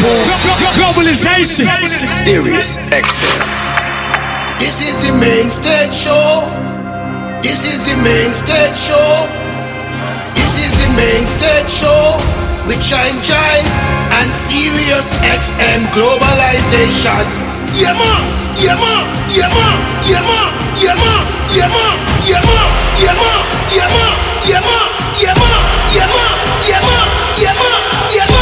principles. Globalization. Sirius XM. This is the main stage show. This is the main stage show. This is the main stage show with Cheyenne Giles and Sirius XM Globalization. Yeah, ma, Yeah, ma, Yeah, ma, Yeah, ma, Yeah, ma, Yeah, ma, Yeah, ma, Yeah, ma, Yeah, ma, Yeah, ma, Yeah, ma, Yeah, ma, Yeah, ma, Yeah, ma. Yeah, man.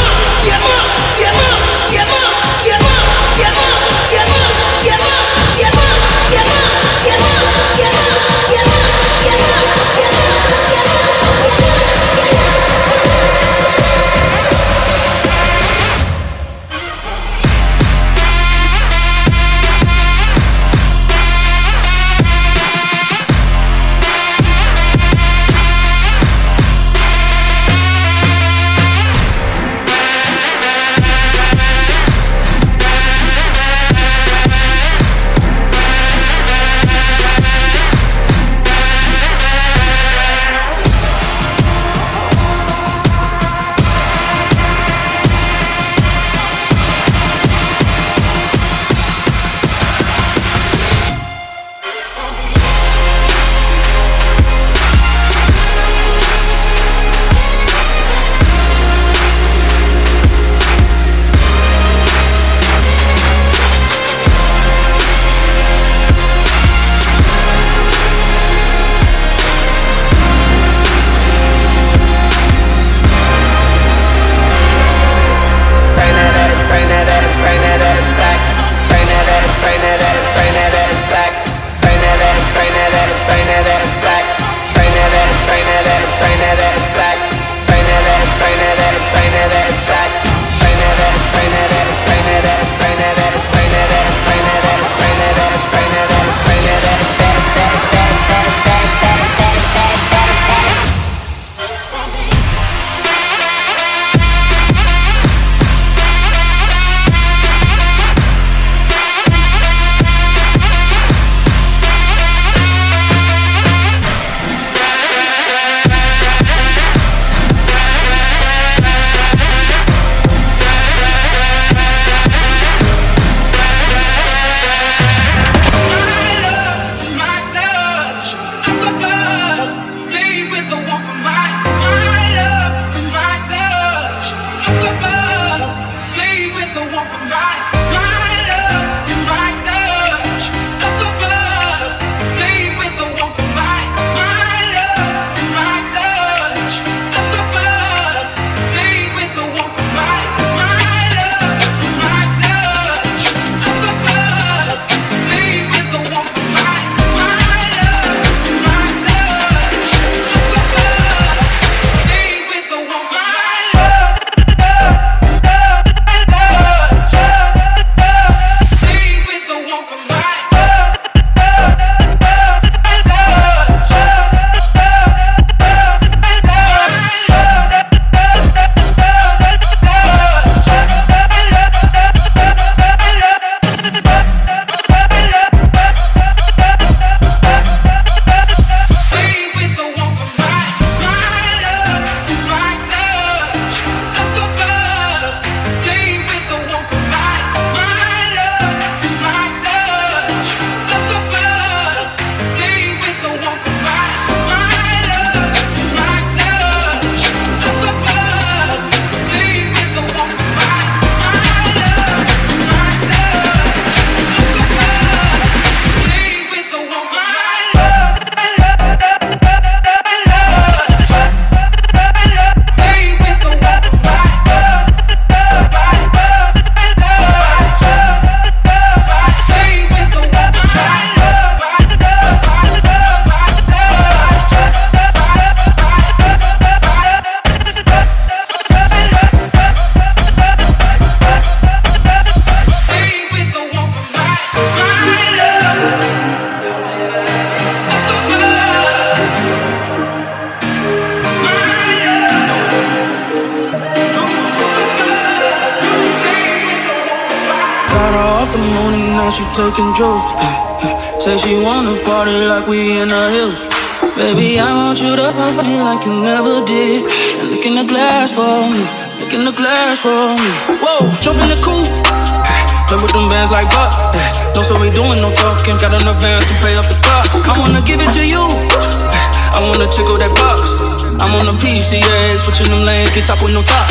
On the PCA, switching them lanes, get top with no top.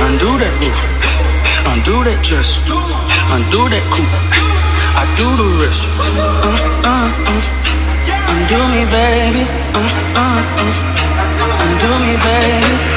Undo that roof, undo that dress, undo that coupe. I do the rest. Uh, uh, uh. Undo me, baby. Uh, uh, uh. Undo me, baby.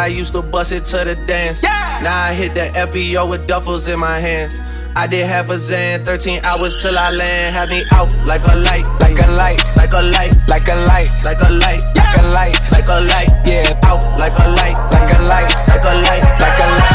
I used to bust it to the dance. Yeah. Now I hit the FBO with duffels in my hands. I did half a zan, 13 hours till I land. Have me out like a light, like a light, like a light, like a light, like a light, like a light, like a light, yeah. Out like a light, like a light, like a light, like a light.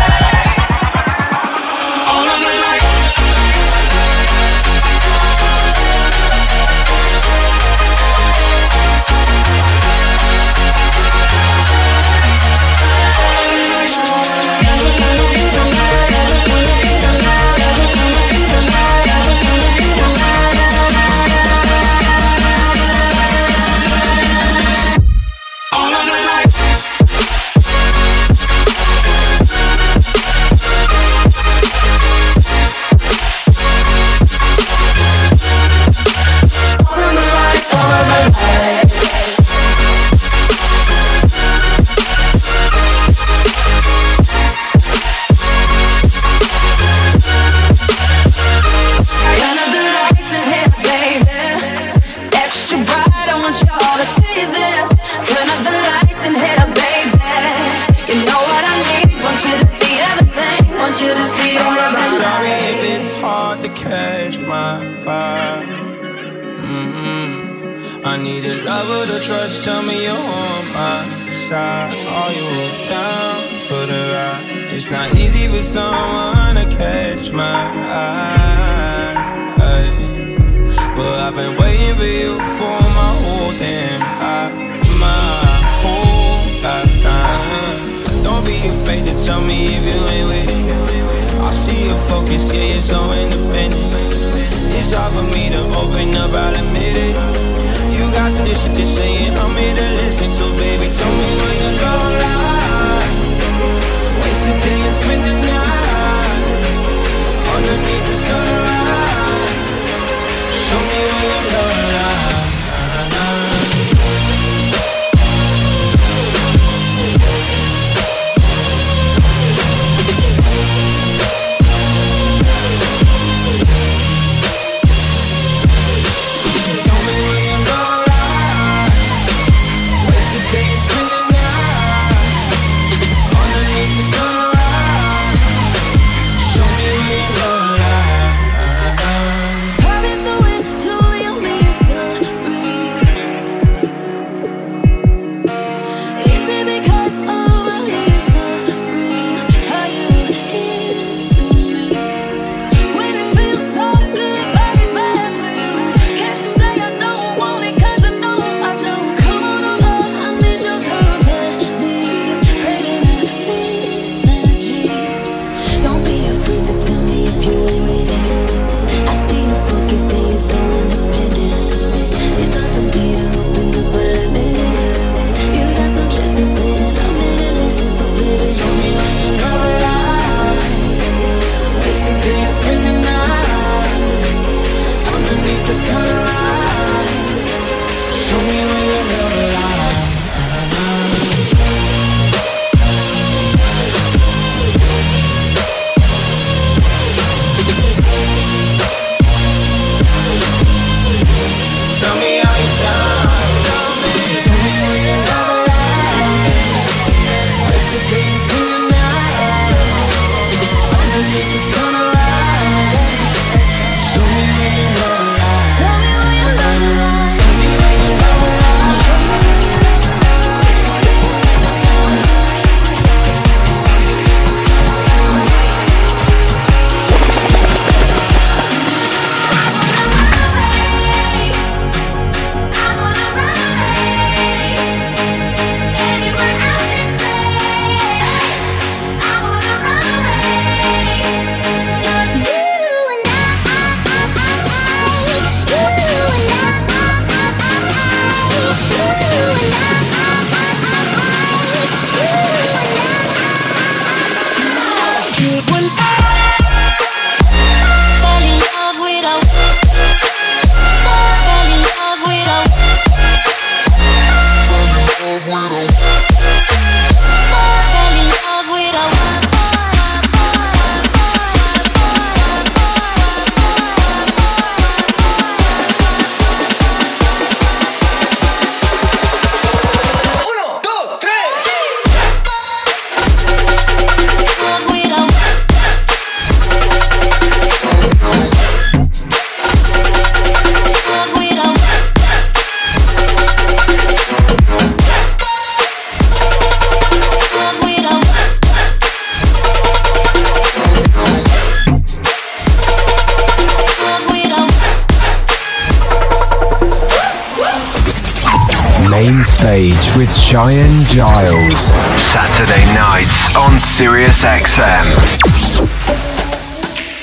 With Cheyenne Giles. Saturday nights on Sirius XM.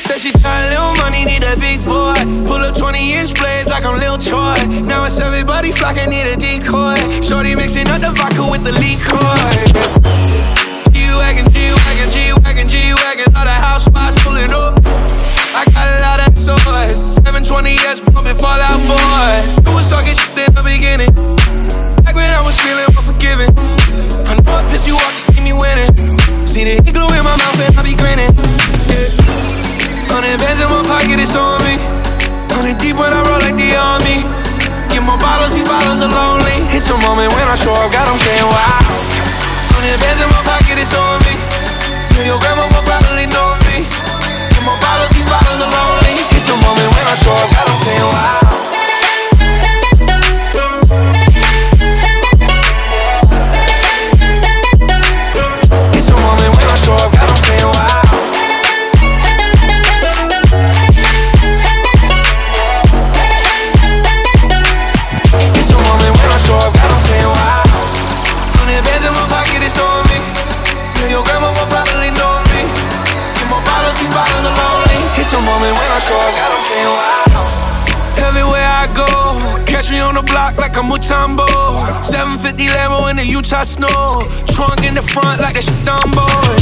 Said she got a little money, need a big boy. Pull up 20 inch blades like I'm Lil Troy. Now it's everybody flocking, need a decoy. Shorty mixing up the vodka with the liquor. Hundred bands in my pocket, it's on me Hundred deep when I roll like the army Get more bottles, these bottles are lonely It's a moment when I show up, God, I'm saying wow Hundred bands in my pocket, it's on me. Yeah, your grandma will probably know me. Get more bottles, these bottles are lonely. It's a moment when I show up, God, I'm saying wow. Utah snow. Trunk in the front like a Dumbo. Cut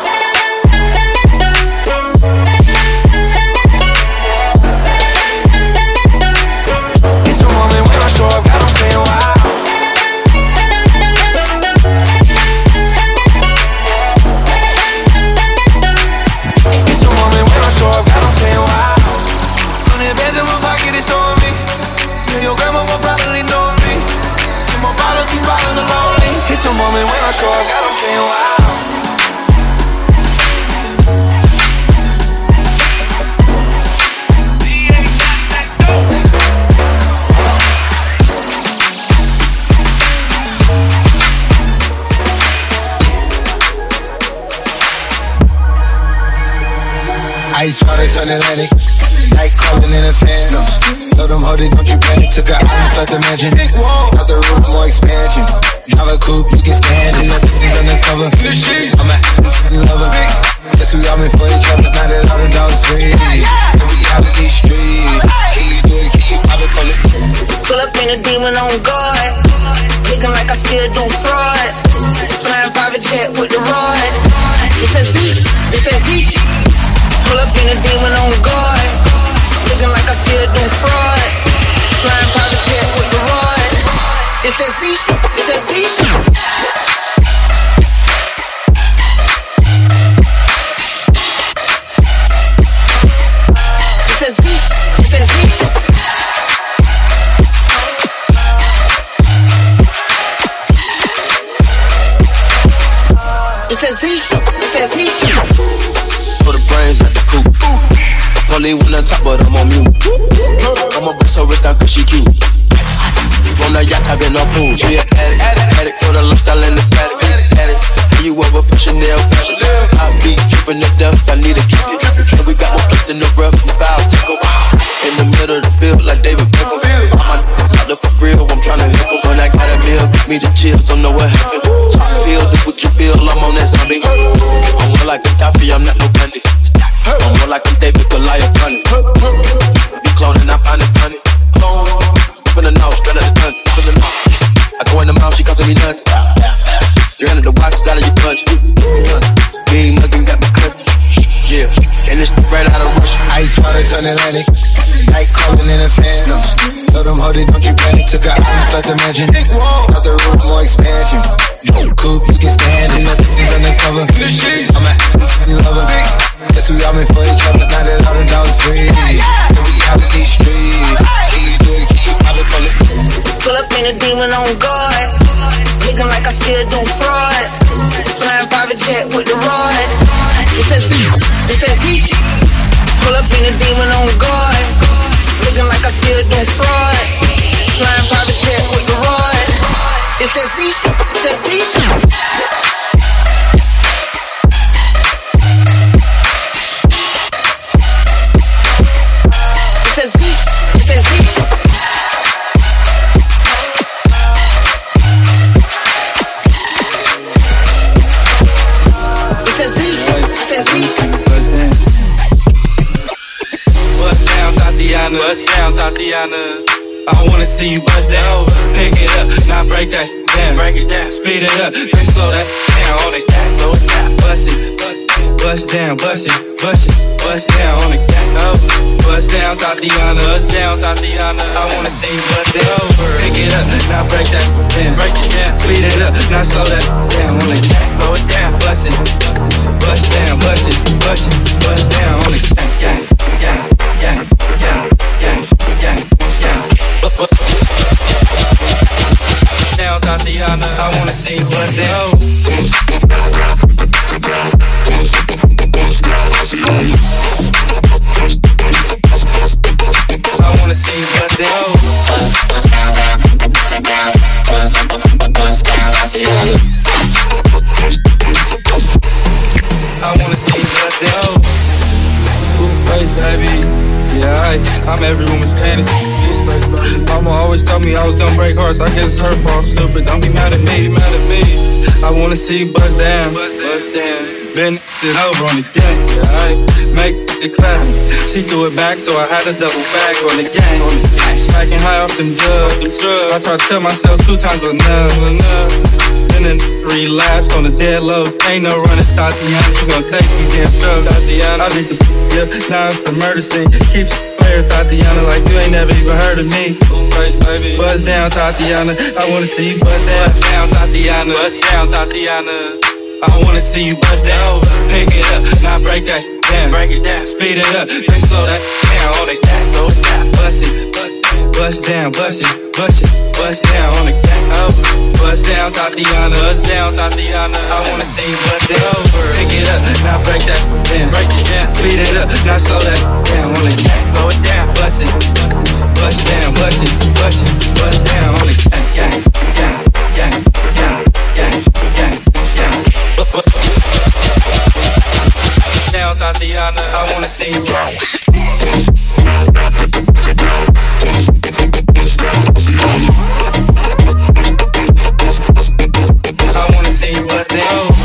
Moment when I show up, God, I'm saying wow. Ice water turn Atlantic, night calling in a phantom. Told them, hold it, don't you panic. Took a island, left the mansion. Got the roof, more expansion. Drive a coupe, you can stand it. Let the undercover. I'm a lover. Guess we all been for each other. Now that all the dogs free. And we out in these streets. Can you do it? Can you pop it for me? Pull up in a demon on guard. Looking like I still do fraud. Flying private jet with the rod. It's a Z, it's a Z. Pull up in a demon on guard. Looking like I still do fraud. Flying private jet with the rod. It's that Z shit. It's that Z shit. On top, but I'm on mute. I'ma bust her with that cause she cute on the yacht, I've been on pool. She an addict, addict addict for the lifestyle and the static. Addict, you over for Chanel fashion. I be tripping to death, I need a kiss. And we got more stress in the rough, we foul tickle. In the middle of the field, like David Beckham. I'm out there for real, I'm tryna hit When I got a meal, give me the chills, don't know what happened. Feel the what you feel, I'm on that zombie. I'm more like a Daffy, I'm not no candy. I'm more like a David Goliath, funny. Be cloning, I find it funny. From the nose, straight out the mouth. I go in the mouth, she costing me nothing. 300 the watches out of your punch. Being mugging got me cut. Yeah, and it's right out of Russia. Ice water turn Atlantic. Night calling in a phantom. Told them hold it, don't you panic. Took a island, left the mansion. Got the roof, more expansion. Coupe, you can stand it. Nothing's undercover. I'm a happy lover. Guess we all meant for each other. Now that all the dogs free. And we out in these streets. Can you do it? Can you pop it for it? Pull up in a demon on guard. Looking like I still do fraud. Flying private jet with the rod. It's that Z, it's that Z shit. Pull up in a demon on guard. Looking like I still do fraud. Flying private jet with the rod. It's that Z shit, that Z shit. It's that Z shit, it's that Z shit. Bust down, Tatiana. I wanna see you bust down. Pick it up, now break that shit down. Break it down, speed it up, then slow that shit down on the gas. Slow it down, bust it, bust down, bust it, bust it, bust down on the gas. Oh, bust down, Tatiana. Bust down, Tatiana. I wanna see you bust it over. Pick it up, now break that shit down. Break it down, speed it up, now slow that shit down on the gas. Slow it down, bust it, bust down, bust it, bust it, bust down on the gas. Tatiana, I wanna see you bust down. I I guess it's her fault. Stupid, don't be mad at me, mad at me. I wanna see bust down, bust down. Bend it over on the gang, make it clap. She threw it back, so I had to double back on the gang. Smacking high off them drugs. I tried to tell myself two times enough, enough. It relapse on the dead lows. Ain't no running, Tatiana. She gon' take these damn drugs. I beat the yeah. Now it's a murder scene. Keeps player Tatiana like you ain't never even heard of me. Buzz down, Tatiana. I wanna see you buzz down. Buzz down, Tatiana. Buzz down, Tatiana. I wanna see you bust down. Pick it up, now break that down. Break it down, speed it up, then slow that down the gas. Slow it down, bust it, bust down, bust it, bust it, bust down on the gas. Oh, bust down, Tatiana, bust down, Tatiana. I wanna see you bust it over. Pick it up, now break that down. Break it down, speed it up, now slow that down on the gas. Slow it down, bust it, bust down, bust it, bust it, bust down on the gas. Gang, gang, gang, gang, gang, gang, gang. Down, Tatiana, I wanna see you bounce. I wanna see you bust down.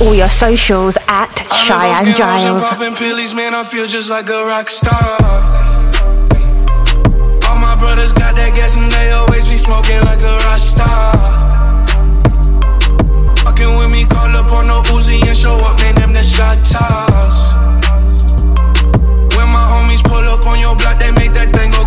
All your socials at Cheyenne Giles. Popping pillies, man, I feel just like a rock star. All my brothers got that gas and they always be smoking like a rock star. Fucking with me, call up on no Uzi and show up, man, them the shot toss. When my homies pull up on your block, they make that thing go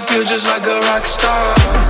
I feel just like a rock star.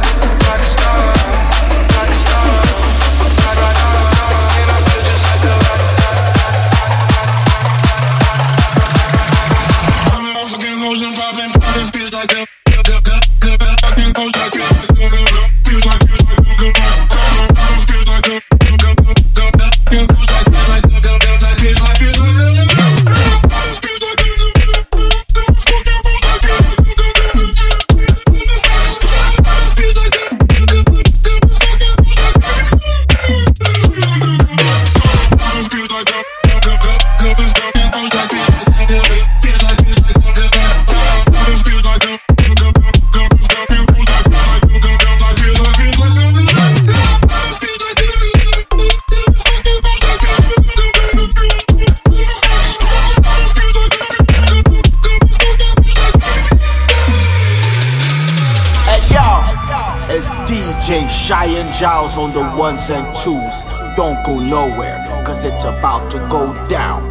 Giles on the ones and twos. Don't go nowhere, cause it's about to go down.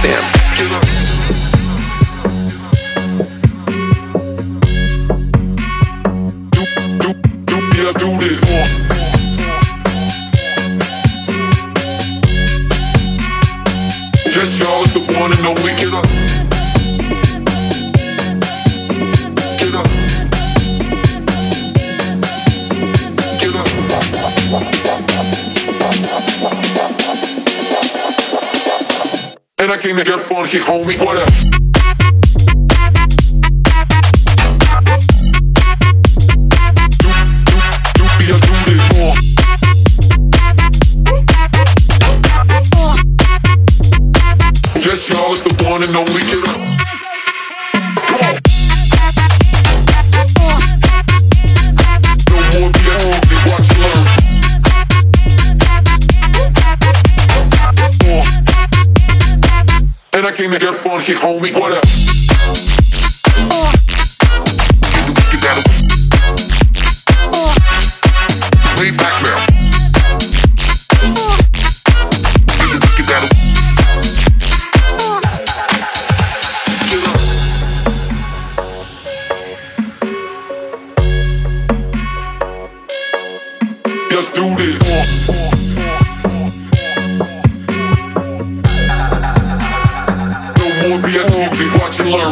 Sam. working all week.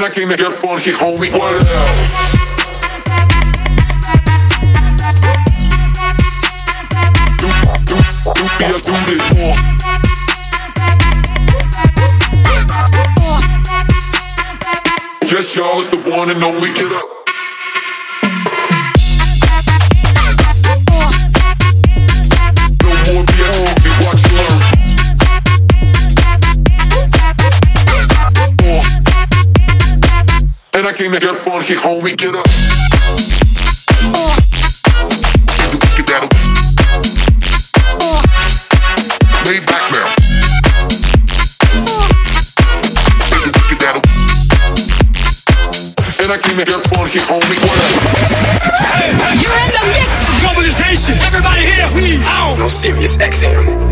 And I came to get funky, homie. What up? Yes, y'all is the one and only get up. I came to get funky, homie, get up. Get down. Lay back now. Get down. And I came to get funky, homie, what up? You're in the mix. Globalization. Everybody here, we out. On Sirius XM.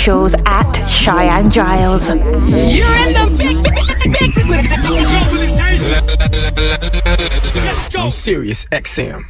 socials at Cheyenne Giles. You're in the big, big, big mix with. Let's go. I'm Sirius XM.